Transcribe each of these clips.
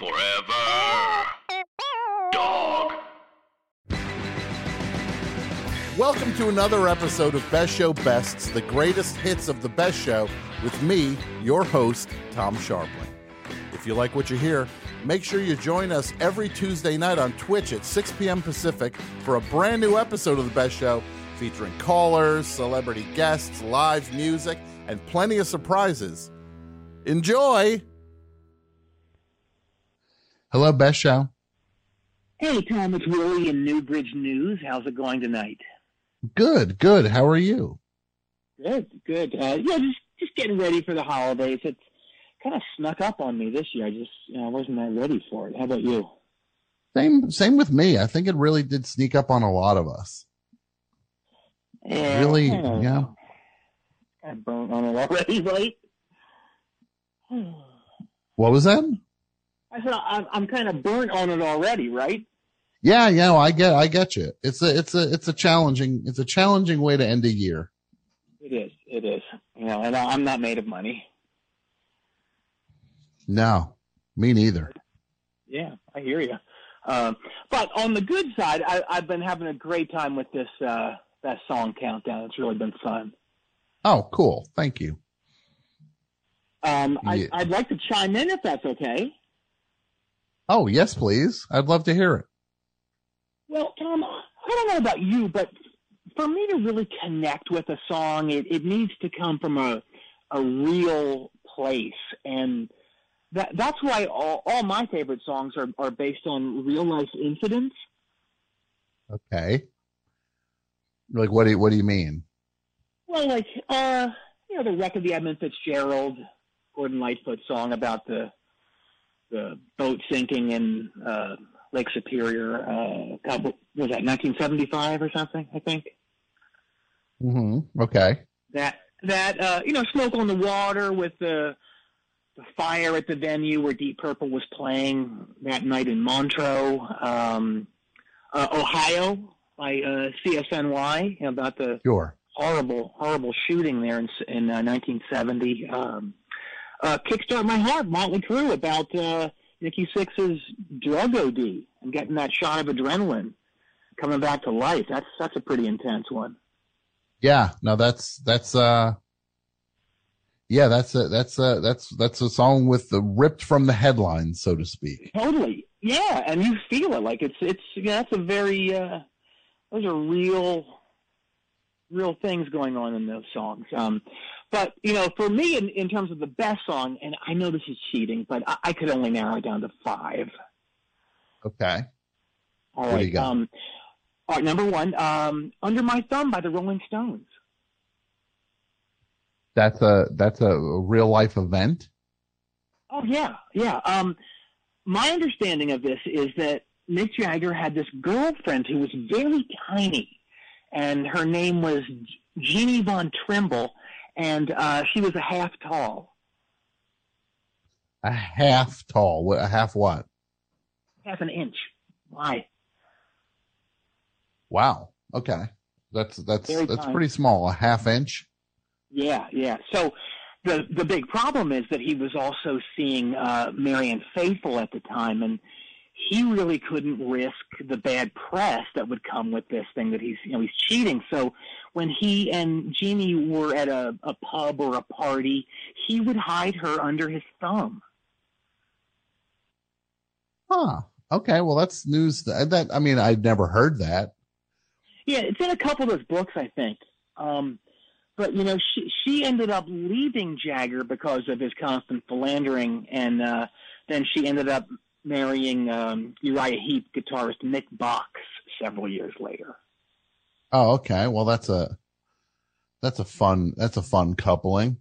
Forever. Dog. Welcome to another episode of Best Show Bests, the greatest hits of the best show, with me, your host, Tom Scharpling. If you like what you hear, make sure you join us every Tuesday night on Twitch at 6 p.m. Pacific for a brand new episode of the Best Show featuring callers, celebrity guests, live music, and plenty of surprises. Enjoy! Hello, Best Show. Hey, Tom, it's Willie in Newbridge Mews. How's it going tonight? Good, good. How are you? Good, good. Uh, yeah, just just getting ready for the holidays. It's kind of snuck up on me this year. I just you know, I wasn't that ready for it. How about you? Same, same with me. I think it really did sneak up on a lot of us. Yeah, really, yeah. I burnt on it already, right? What was that? I said I'm, I'm kind of burnt on it already, right? Yeah, yeah, no, I get, I get you. It's a, it's a, it's a challenging, it's a challenging way to end a year. It is. It is. You know, and I- I'm not made of money. No, me neither. Yeah, I hear you. Um, but on the good side, I, I've been having a great time with this uh, that song countdown. It's really been fun. Oh, cool. Thank you. Um, I, Yeah. I'd like to chime in if that's okay. Oh, yes, please. I'd love to hear it. Well, Tom, I don't know about you, but for me to really connect with a song, it, it needs to come from a a real place, and that that's why all, all my favorite songs are, are based on real life incidents. Okay. Like, what do you, what do you mean? Well, like uh, you know, the wreck of the Edmund Fitzgerald, Gordon Lightfoot song about the the boat sinking in uh, Lake Superior. Uh, couple, was that 1975 or something? I think Mm-hmm. Okay. that that uh, you know, smoke on the water with the the fire at the venue where Deep Purple was playing that night in Montreux, um, uh, Ohio by uh, CSNY you know, about the Sure. horrible, horrible shooting there in, in uh, 1970. Um, uh, Kickstart My Heart, Motley Crue, about uh, Nikki Sixx's drug OD and getting that shot of adrenaline, coming back to life. That's that's a pretty intense one. Yeah. No, that's, that's, uh, yeah, that's a, that's a, that's, that's a song with the ripped from the headlines, so to speak. Totally, yeah, and you feel it like it's it's yeah, that's a very uh, those are real, real things going on in those songs. Um, but you know, for me, in, in terms of the best song, and I know this is cheating, but I, I could only narrow it down to five. Okay. All What right. Um, all right. Number one, um, "Under My Thumb" by the Rolling Stones. That's a, that's a real life event. Oh yeah, yeah. Um, my understanding of this is that Mick Jagger had this girlfriend who was very tiny, and her name was Jeannie Von Trimble, and uh, she was a half tall, A half tall. What, a half what? half an inch. Why? Wow. Okay. That's, that's, Very that's pretty small. A half inch. Yeah, yeah. So the the big problem is that he was also seeing uh, Marianne Faithfull at the time, and he really couldn't risk the bad press that would come with this thing that he's you know he's cheating. So when he and Jeannie were at a, a pub or a party, he would hide her under his thumb. Huh. Okay. Well, that's news that, that, I mean, I'd never heard that. Yeah, it's in a couple of those books, I think. Um, but you know, she she ended up leaving Jagger because of his constant philandering, and uh, then she ended up marrying um, Uriah Heep guitarist Mick Box several years later. Oh, okay. Well, that's a, that's a fun, that's a fun coupling.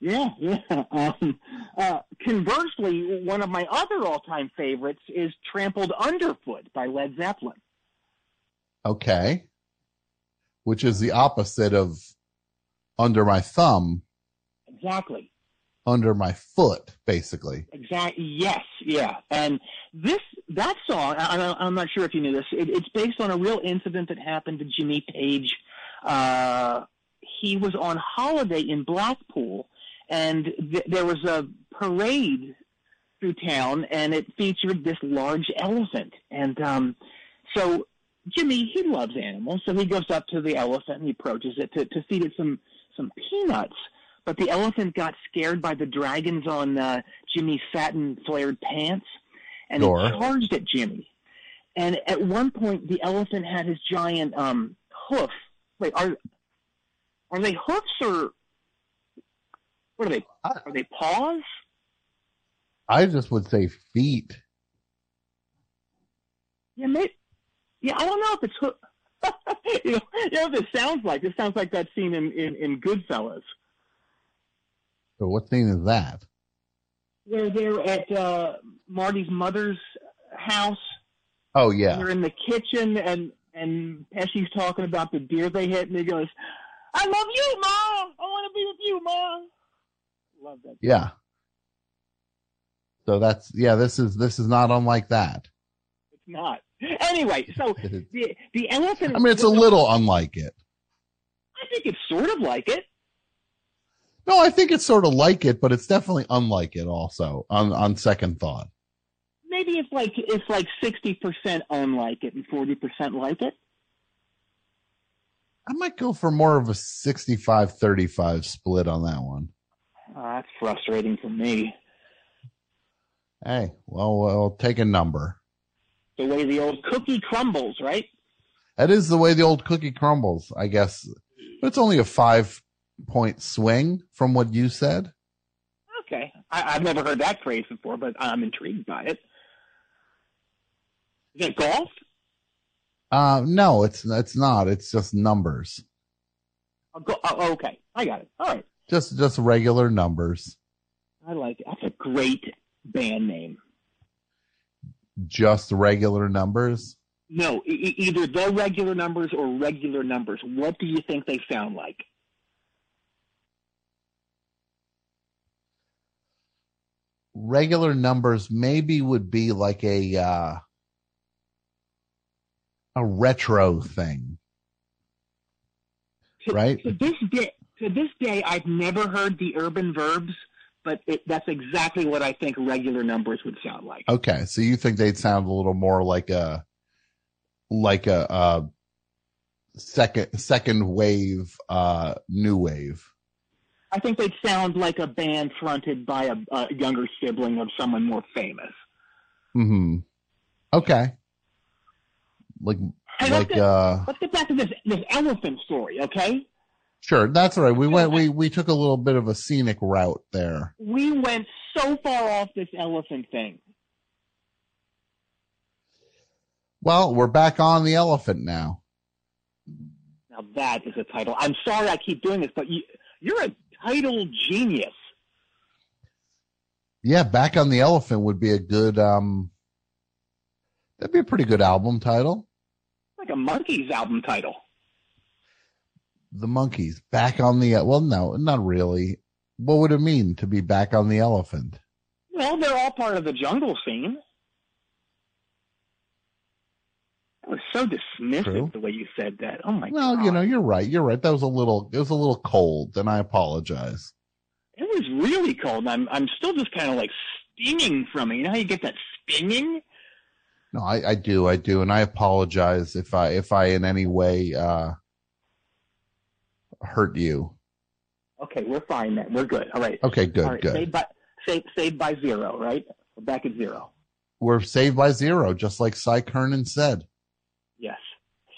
Yeah, yeah. Um, uh, conversely, one of my other all-time favorites is "Trampled Underfoot" by Led Zeppelin. Okay. Which is the opposite of under my thumb, Exactly. Under my foot, basically. Exactly. Yes. Yeah. And this that song, I, I'm not sure if you knew this. It, it's based on a real incident that happened to Jimmy Page. Uh, he was on holiday in Blackpool, and th- there was a parade through town, and it featured this large elephant. And um, so Jimmy, he loves animals, so he goes up to the elephant and he approaches it to, to feed it some some peanuts. But the elephant got scared by the dragons on uh, Jimmy's satin flared pants, and Sure. it charged at Jimmy. And at one point, the elephant had his giant um, hoof. Wait, are are they hoofs or what are they? Are they paws? I just would say feet. Yeah, maybe. Yeah, I don't know if it's hoof. you, know, you know what this sounds like? This sounds like that scene in, in, in Goodfellas So what scene is that? where they're at uh, Marty's mother's house. Oh yeah, they're in the kitchen, and and Pesci's talking about the deer they hit, and he goes, "I love you, Ma. I want to be with you, Ma." Love that. yeah. So that's yeah. This is this is not unlike that. It's not. Anyway, so the the elephant. I mean, it's a little unlike it. I think it's sort of like it. No, I think it's sort of like it, but it's definitely unlike it. Also, on on second thought. Maybe it's like it's like sixty percent unlike it and forty percent like it. I might go for more of a 65-35 split on that one. Oh, that's frustrating for me. Hey, well, we'll take a number. The way the old cookie crumbles, right? That is the way the old cookie crumbles, I guess. But it's only a five point swing from what you said. Okay, I, I've never heard that phrase before, but I'm intrigued by it. Is it golf? Uh, no, it's it's not. It's just numbers. Oh, go, oh, okay, I got it. All right, Just just regular numbers. I like it. That's a great band name. Just regular numbers. No, e- either the regular numbers or regular numbers. What do you think they sound like? Regular numbers maybe would be like a uh a retro thing. To, Right. To this day, to this day, I've never heard the urban verbs, but it, that's exactly what I think regular numbers would sound like. Okay, so you think they'd sound a little more like a like a uh second second wave uh new wave. I think they'd sound like a band fronted by a, a younger sibling of someone more famous. Mhm. Okay. Like Hey, like let's, get, uh let's get back to this this elephant story, okay? sure, that's right. We went we we took a little bit of a scenic route there. We went so far off this elephant thing. Well, we're back on the elephant now. Now that is a title. I'm sorry I keep doing this, but you, you're a title genius. Yeah, back on the elephant would be a good um that'd be a pretty good album title. Like a Monkees album title. The Monkees back on the well no, not really. What would it mean to be back on the elephant? Well, they're all part of the jungle scene. That was so dismissive True. the way you said that. Oh my Well, god! Well, you know, you're right. You're right. That was a little it was a little cold, and I apologize. it was really cold. I'm I'm still just kind of like stinging from it. You know how you get that stinging? No, I, I do, I do, and I apologize if I if I in any way uh hurt you. Okay, we're fine then. We're good. All right. Okay, good, All right. good. Saved by saved, saved by zero. Right. We're back at zero. We're saved by zero, just like Cy Curnin said.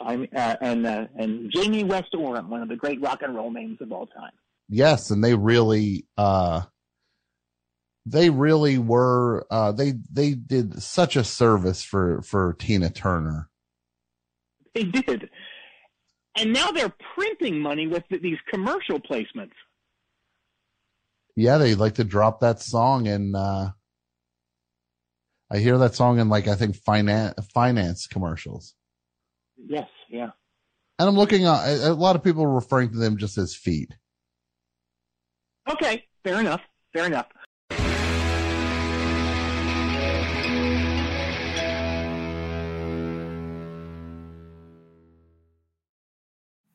I'm, uh, and uh, and Jamie West Oram, one of the great rock and roll names of all time. Yes, and they really uh they really were uh they they did such a service for for Tina Turner. They did. And now they're printing money with th- these commercial placements. Yeah, they like to drop that song and uh I hear that song in like I think finance finance commercials. Yes, yeah. And I'm looking uh, at a lot of people are referring to them just as feet. Okay, fair enough. Fair enough.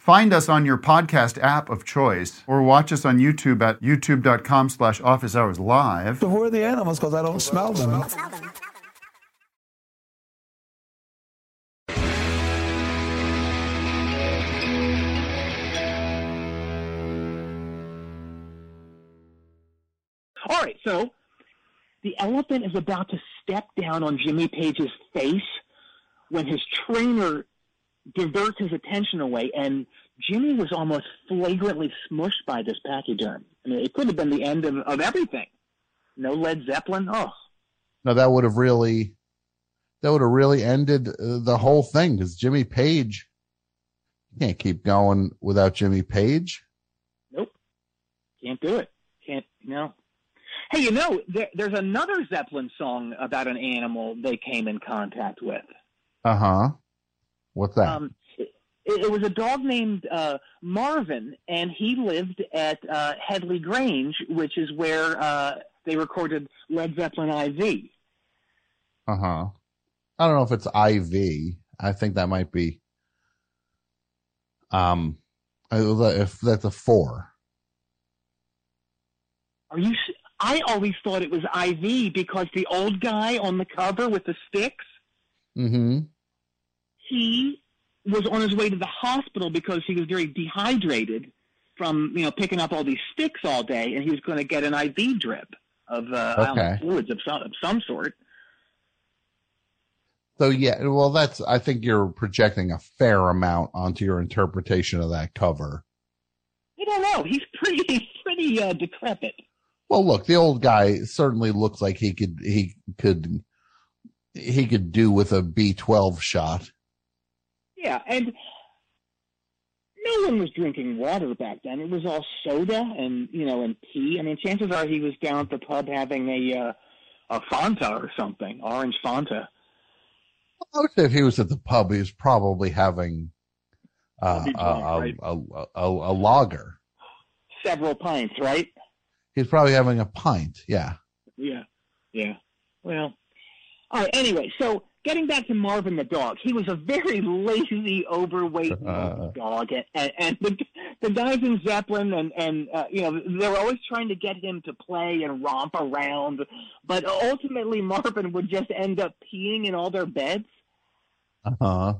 Find us on your podcast app of choice or watch us on YouTube at youtube.com slash office hours live. So who are the animals? Because I don't smell them. All right, so the elephant is about to step down on Jimmy Page's face when his trainer diverts his attention away, and Jimmy was almost flagrantly smushed by this pachyderm. I mean, it could have been the end of, of everything. No Led Zeppelin. Oh, No, that would have really, that would have really ended uh, the whole thing because Jimmy Page can't keep going without Jimmy Page. nope, can't do it. Can't no. Hey, you know, there, there's another Zeppelin song about an animal they came in contact with. Uh huh. What's that? Um, it, it was a dog named uh, Marvin, and he lived at uh, Headley Grange, which is where uh, they recorded Led Zeppelin IV. Uh huh. I don't know if it's IV. I think that might be. Um, if that's a four. Are you? I always thought it was IV because the old guy on the cover with the sticks, Mm-hmm. He was on his way to the hospital because he was very dehydrated from you know picking up all these sticks all day, and he was going to get an IV drip of uh, Okay. fluids of some of some sort. So yeah, well, that's. I think you're projecting a fair amount onto your interpretation of that cover. I don't know. He's pretty pretty uh, decrepit. Well, look, the old guy certainly looks like he could he could he could do with a B twelve shot. Yeah, and no one was drinking water back then. It was all soda and you know and tea. I mean, chances are he was down at the pub having a uh, a Fanta or something, orange Fanta. I would say if he was at the pub, he was probably having uh, a, drunk, a, right? a, a, a lager. Several pints, right? He's probably having a pint. Yeah. Yeah, yeah. Well, all right. Anyway, so getting back to Marvin the dog, he was a very lazy, overweight Uh. dog, and, and, and the, the guys in Zeppelin and and uh, you know they were always trying to get him to play and romp around, but ultimately Marvin would just end up peeing in all their beds. Uh huh.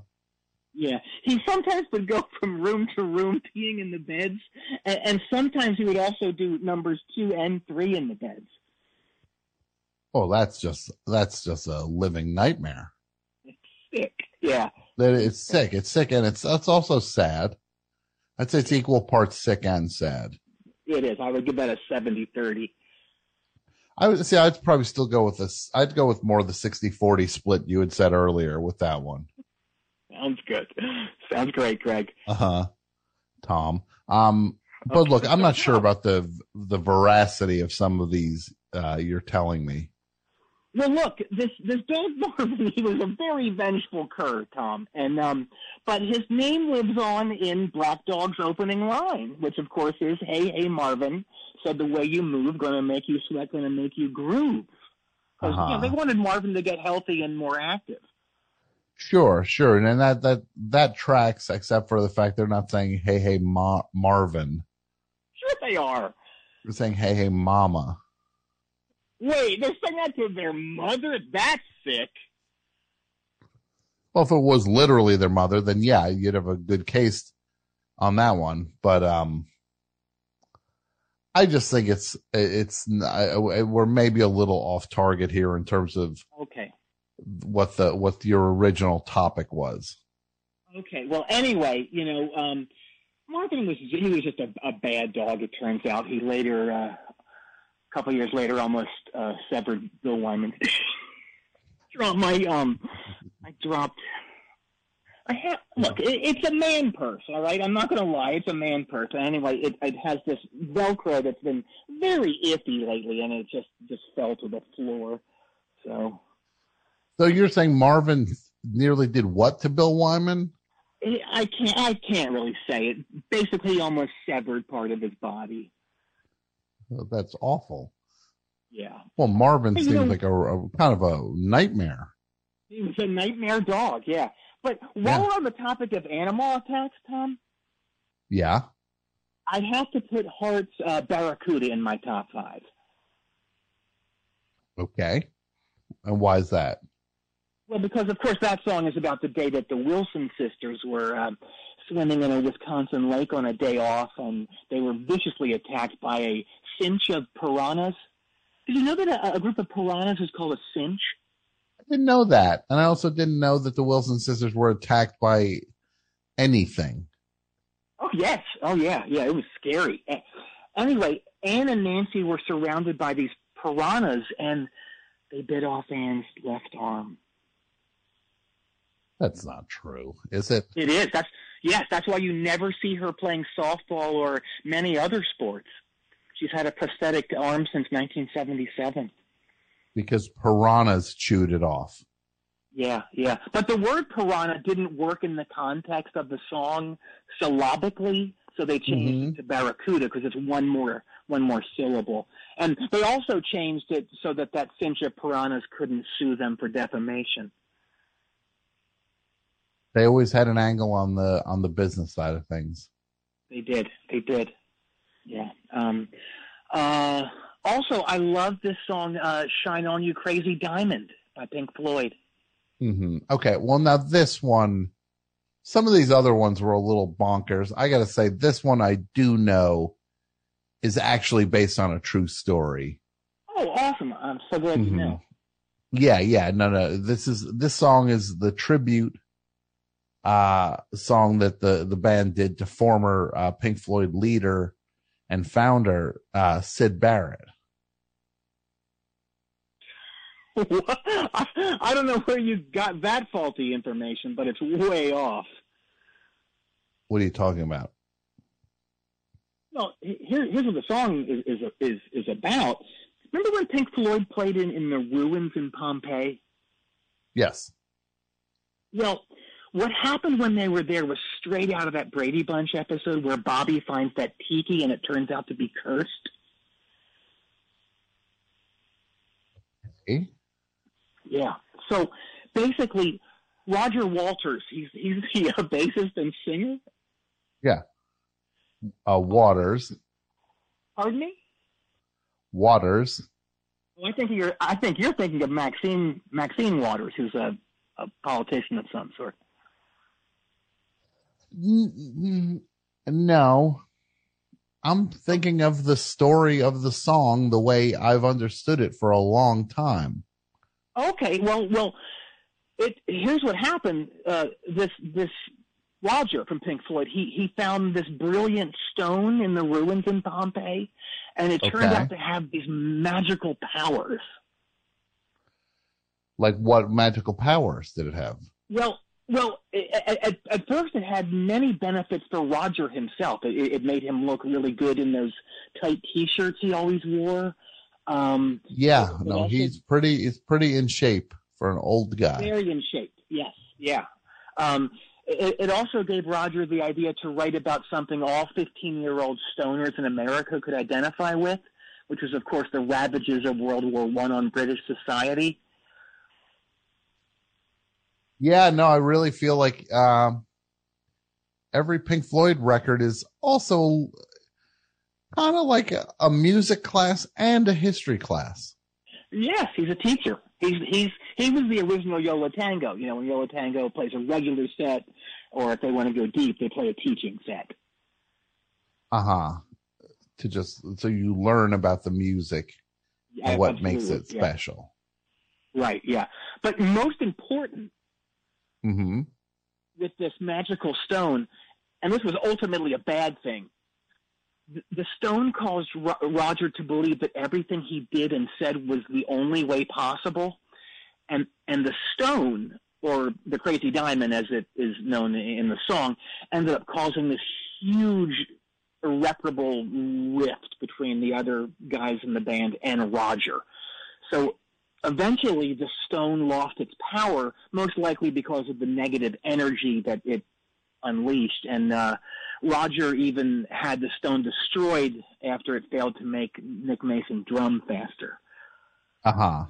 Yeah, he sometimes would go from room to room peeing in the beds, and, and sometimes he would also do numbers two and three in the beds. Oh, that's just that's just a living nightmare. It's sick. Yeah. That it's sick. It's sick, and it's it's also sad. I'd say it's equal parts sick and sad. It is. I would give that a 70-30. I would see. I'd probably still go with this. I'd go with more of the 60-40 split you had said earlier with that one. Sounds good. Sounds great, Greg. Uh huh. Tom. Um, but look, I'm not sure about the the veracity of some of these. Uh, you're telling me. Well, look, this this Dave Marvin, he was a very vengeful cur, Tom, and um, but his name lives on in Black Dog's opening line, which of course is "Hey, hey, Marvin." Said the way you move, gonna make you sweat, gonna make you groove. 'Cause, you know, Uh-huh. they wanted Marvin to get healthy and more active. Sure, sure, and then that that that tracks, except for the fact they're not saying "Hey, hey, Ma- Marvin." Sure, they are. They're saying "Hey, hey, Mama." Wait, they're saying that to their mother? That's sick. Well, if it was literally their mother, then yeah, you'd have a good case on that one. But um, I just think it's it's I- we're maybe a little off target here in terms of Okay. what the what your original topic was. Okay. Well, anyway, you know, um, Marvin was he was just a, a bad dog. It turns out he later, uh, a couple years later, almost uh, severed Bill Wyman. dropped my um, I dropped. I have look. It, it's a man purse, all right. I'm not going to lie. It's a man purse. Anyway, it, it has this Velcro that's been very iffy lately, and it just just fell to the floor. So So you're saying Marvin nearly did what to Bill Wyman? I can't. I can't really say it. Basically, almost severed part of his body. That's awful. Yeah, Well, Marvin You seems know- like a, a kind of a nightmare. he was a nightmare dog. Yeah, but while Yeah. we're on the topic of animal attacks, Tom, Yeah. I have to put Heart's uh, Barracuda in my top five. Okay. And why is that? Well, because of course that song is about the day that the Wilson sisters were um, swimming in a Wisconsin lake on a day off, and they were viciously attacked by a cinch of piranhas. Did you know that a, a group of piranhas is called a cinch? I didn't know that. And I also didn't know that the Wilson sisters were attacked by anything. Oh yes, oh yeah, yeah. It was scary. Anyway, Anne and Nancy were surrounded by these piranhas, and they bit off Anne's left arm. That's not true, is it? It is. That's yes. That's why you never see her playing softball or many other sports. She's had a prosthetic arm since 1977. Because piranhas chewed it off. Yeah, yeah. But the word piranha didn't work in the context of the song syllabically, so they changed Mhm. it to barracuda because it's one more one more syllable. And they also changed it so that that cinch of piranhas couldn't sue them for defamation. They always had an angle on the on the business side of things. They did. They did. Yeah. Um, uh, also, I love this song, uh, "Shine On You, Crazy Diamond" by Pink Floyd. Mm-hmm. Okay. Well, now this one, some of these other ones were a little bonkers. I got to say, this one I do know is actually based on a true story. Oh, awesome! I'm so glad you Mhm. know. Yeah, yeah. No, no. This is this song is the tribute uh song that the the band did to former uh, Pink Floyd leader and founder uh Syd Barrett. I, I don't know where you got that faulty information, but it's way off. What are you talking about? No, here, here's what the song is is is, is about. Remember when Pink Floyd played in, in the ruins in Pompeii? Yes. Well, what happened when they were there was straight out of that Brady Bunch episode where Bobby finds that tiki and it turns out to be cursed. Eh? Yeah. So basically, Roger Walters, he's he's the uh, bassist and singer. Yeah. Uh Waters. Pardon me? Waters. Well, I think you're. I think you're thinking of Maxine Maxine Waters, who's a, a politician of some sort. No. I'm thinking of the story of the song the way I've understood it for a long time. Okay. Well, well, it here's what happened. Uh, this this Roger from Pink Floyd, he he found this brilliant stone in the ruins in Pompeii, and it turned Okay. out to have these magical powers. Like what magical powers did it have? Well, well, at, at, at first it had many benefits for Roger himself. It, it made him look really good in those tight T-shirts he always wore. Um, Yeah, no, he's pretty he's pretty in shape for an old guy. very in shape. Yes, yeah. Um, it, it also gave Roger the idea to write about something all 15-year-old stoners in America could identify with, which was, of course, the ravages of World War One on British society. Yeah, no, I really feel like um, every Pink Floyd record is also kind of like a, a music class and a history class. Yes, he's a teacher. He's he's he was the original Yo La Tengo. You know, when Yo La Tengo plays a regular set, or if they want to go deep, they play a teaching set. Uh huh. To just so you learn about the music Yeah, and what makes it absolutely, yeah. special. Right. Yeah. But most important hmm with this magical stone, and this was ultimately a bad thing. The stone caused Roger to believe that everything he did and said was the only way possible, and and the stone or the Crazy Diamond, as it is known in the song, ended up causing this huge, irreparable rift between the other guys in the band and Roger. So eventually, the stone lost its power, most likely because of the negative energy that it unleashed, and uh, Roger even had the stone destroyed after it failed to make Nick Mason drum faster. Uh huh.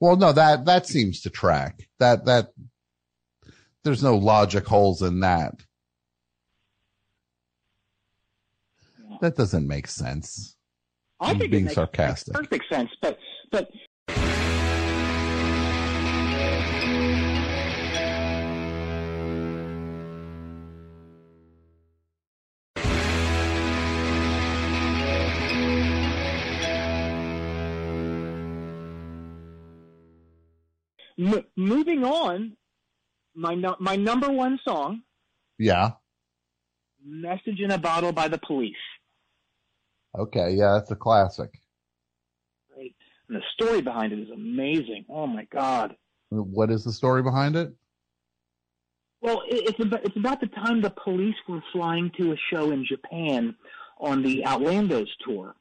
Well, no that that seems to track. That that there's no logic holes in that. That doesn't make sense. I I'm think being it makes, sarcastic. perfect sense, but but M- moving on, my no- my number one song, Yeah. "Message in a Bottle" by the Police. Okay. Yeah, that's a classic. Great. and the story behind it is amazing. Oh my god. What is the story behind it? Well, it's about it's about the time the police were flying to a show in Japan on the Outlandos tour,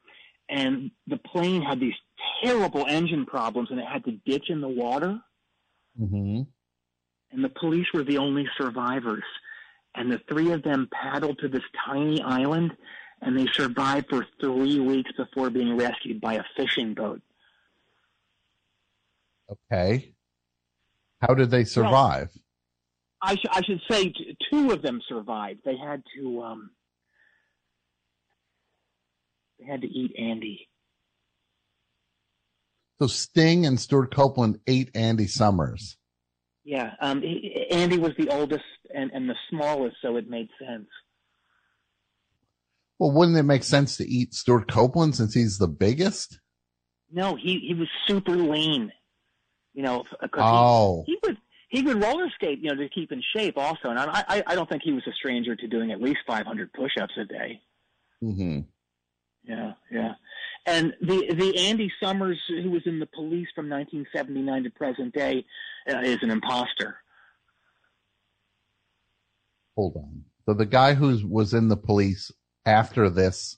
and the plane had these terrible engine problems, and it had to ditch in the water. Mm-hmm. And the police were the only survivors, and the three of them paddled to this tiny island, and they survived for three weeks before being rescued by a fishing boat. Okay. How did they survive? I, sh- I should say t- two of them survived. They had to um, they had to eat Andy. So Sting and Stewart Copeland ate Andy Summers. Yeah, um, he, Andy was the oldest and, and the smallest, so it made sense. Well, wouldn't it make sense to eat Stewart Copeland since he's the biggest? No, he he was super lean. You know, Oh. he, he would he would roller skate, you know, to keep in shape also. And I I, I don't think he was a stranger to doing at least 500 push-ups a day. Mm-hmm. Yeah, yeah. And the the Andy Summers who was in the police from 1979 to present day uh, is an imposter. Hold on. So the guy who was in the police after this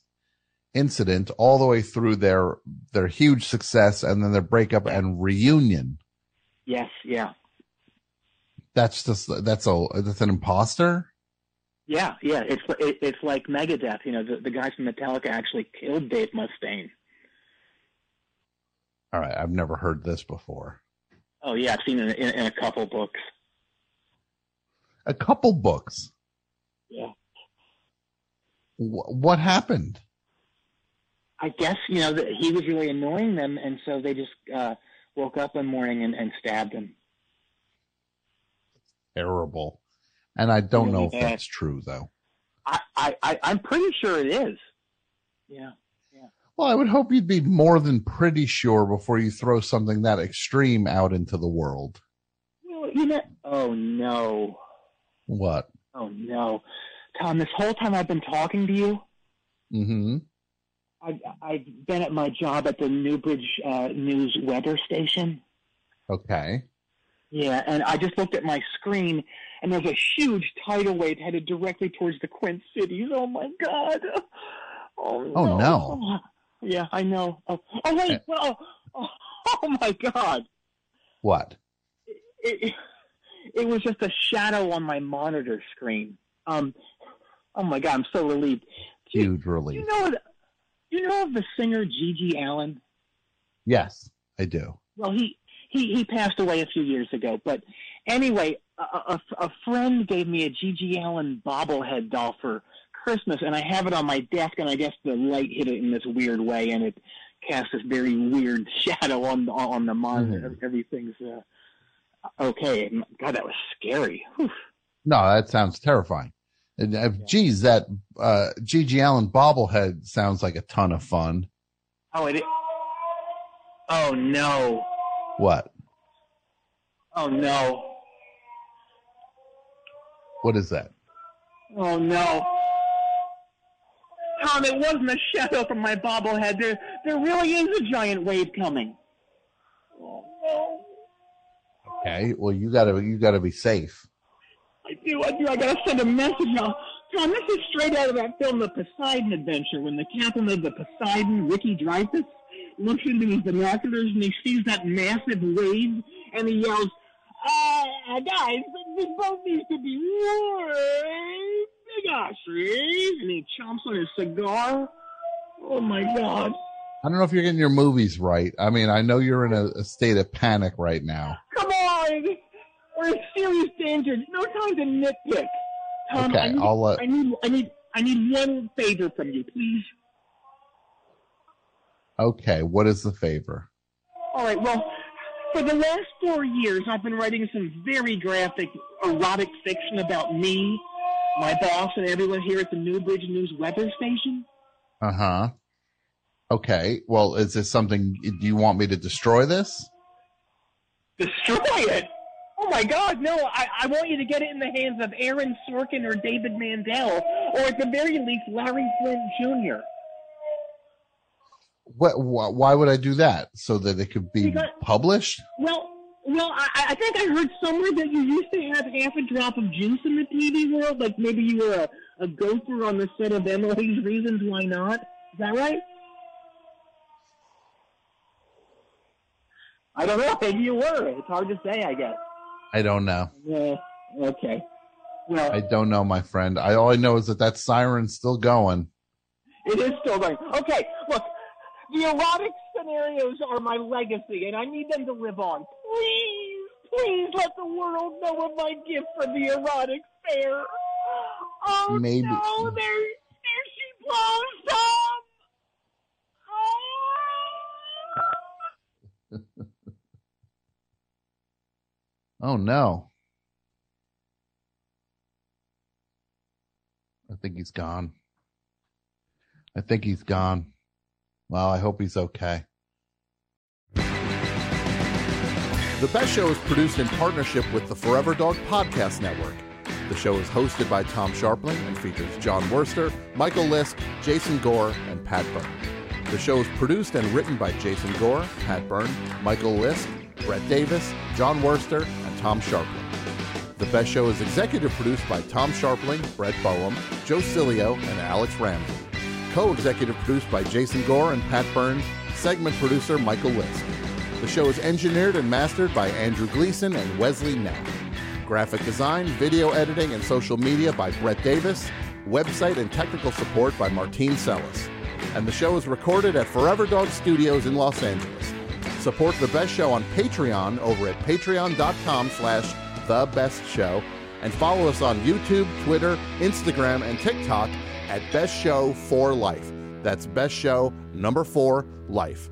incident, all the way through their their huge success and then their breakup and reunion. Yes, yeah. That's just that's a that's an imposter. Yeah, yeah, it's it, it's like Megadeth. You know, the, the guys from Metallica actually killed Dave Mustaine. All right, I've never heard this before. Oh yeah, I've seen it in, in a couple books. A couple books. Yeah, Wh- what happened? I guess you know that he was really annoying them, and so they just uh, woke up one morning and, and stabbed him. Terrible. And I don't know if that's true though. I, I, I I'm pretty sure it is. Yeah. Well, I would hope you'd be more than pretty sure before you throw something that extreme out into the world. Well, you know. Oh no. What? Oh no, Tom. This whole time I've been talking to you, Mm-hmm. I've I've been at my job at the Newbridge uh, News weather station. Okay. Yeah, and I just looked at my screen, and there's a huge tidal wave headed directly towards the Quint Cities. Oh my God! Oh no! Oh, no. Yeah, I know. Oh, oh wait! Oh, oh, oh my God! What? It, it was just a shadow on my monitor screen. Um, oh my God! I'm so relieved. Do Huge relief. you know? You know of the singer GG Allin? Yes, I do. Well, he he he passed away a few years ago. But anyway, a, a, a friend gave me a GG Allin bobblehead doll for Christmas, and I have it on my desk. And I guess the light hit it in this weird way, and it cast this very weird shadow on the, on the monitor. Everything's uh, okay. God, that was scary. Whew. No, that sounds terrifying. And, uh, Geez, that uh, GG Allin bobblehead sounds like a ton of fun. Oh, it. Oh no! What? Oh no! What is that? Oh no! Tom, it wasn't a shadow from my bobblehead. There, there really is a giant wave coming. Oh no! Okay. Well, you gotta you gotta be safe. I do, I do. I gotta send a message now. Tom, this is straight out of that film, The Poseidon Adventure, when the captain of the Poseidon, Ricky Dreyfuss, looks into his binoculars and he sees that massive wave and he yells, uh, guys, this boat needs to be way see? And he chomps on his cigar. Oh my god. I don't know if you're getting your movies right. I mean, I know you're in a, a state of panic right now. Come on! We're in serious danger. No time to nitpick. Tom, Okay, I need, I'll let- I need, I need, I need one favor from you, please. Okay, what is the favor? All right. Well, for the last four years, I've been writing some very graphic, erotic fiction about me, my boss, and everyone here at the Newbridge News weather station. Uh huh. Okay. Well, is this something? Do you want me to destroy this? Destroy it. Oh my God, no! I, I want you to get it in the hands of Aaron Sorkin or David Mandel, or at the very least, Larry Flynt Jr. What? Why would I do that? So that it could be Because- published? Well, well, I, I think I heard somewhere that you used to have half a drop of juice in the TV world. Like maybe you were a, a gopher on the set of Emily's Reasons Why Not. Is that right? I don't know. Maybe you were. It's hard to say, I guess. I don't know. Yeah. Okay. Well, I don't know, my friend. I all I know is that that siren's still going. It is still going. Okay, look, the erotic scenarios are my legacy, and I need them to live on. Please, let the world know of my gift for the erotic fair. Oh Maybe- no, there, there she blows Tom. Oh. Oh no. I think he's gone. I think he's gone. Well, I hope he's okay. The Best Show is produced in partnership with the Forever Dog Podcast Network. The show is hosted by Tom Scharpling and features Jon Wurster, Michael Lisk, Jason Gore, and Pat Byrne. The show is produced and written by Jason Gore, Pat Byrne, Michael Lisk, Brett Davis, Jon Wurster, and Tom Scharpling. The Best Show is executive produced by Tom Scharpling, Brett Boehm, Joe Cilio, and Alex Ramsey. Co-executive produced by Jason Gore and Pat Byrne. Segment producer Michael Lisk. The show is engineered and mastered by Andrew Gleason and Wesley Knapp. Graphic design, video editing, and social media by Brett Davis. Website and technical support by Martine Sellis. And the show is recorded at Forever Dog Studios in Los Angeles. Support the best show on Patreon over at patreon.com slash the best show and follow us on YouTube, Twitter, Instagram, and TikTok at Best Show for Life. That's Best Show number four life.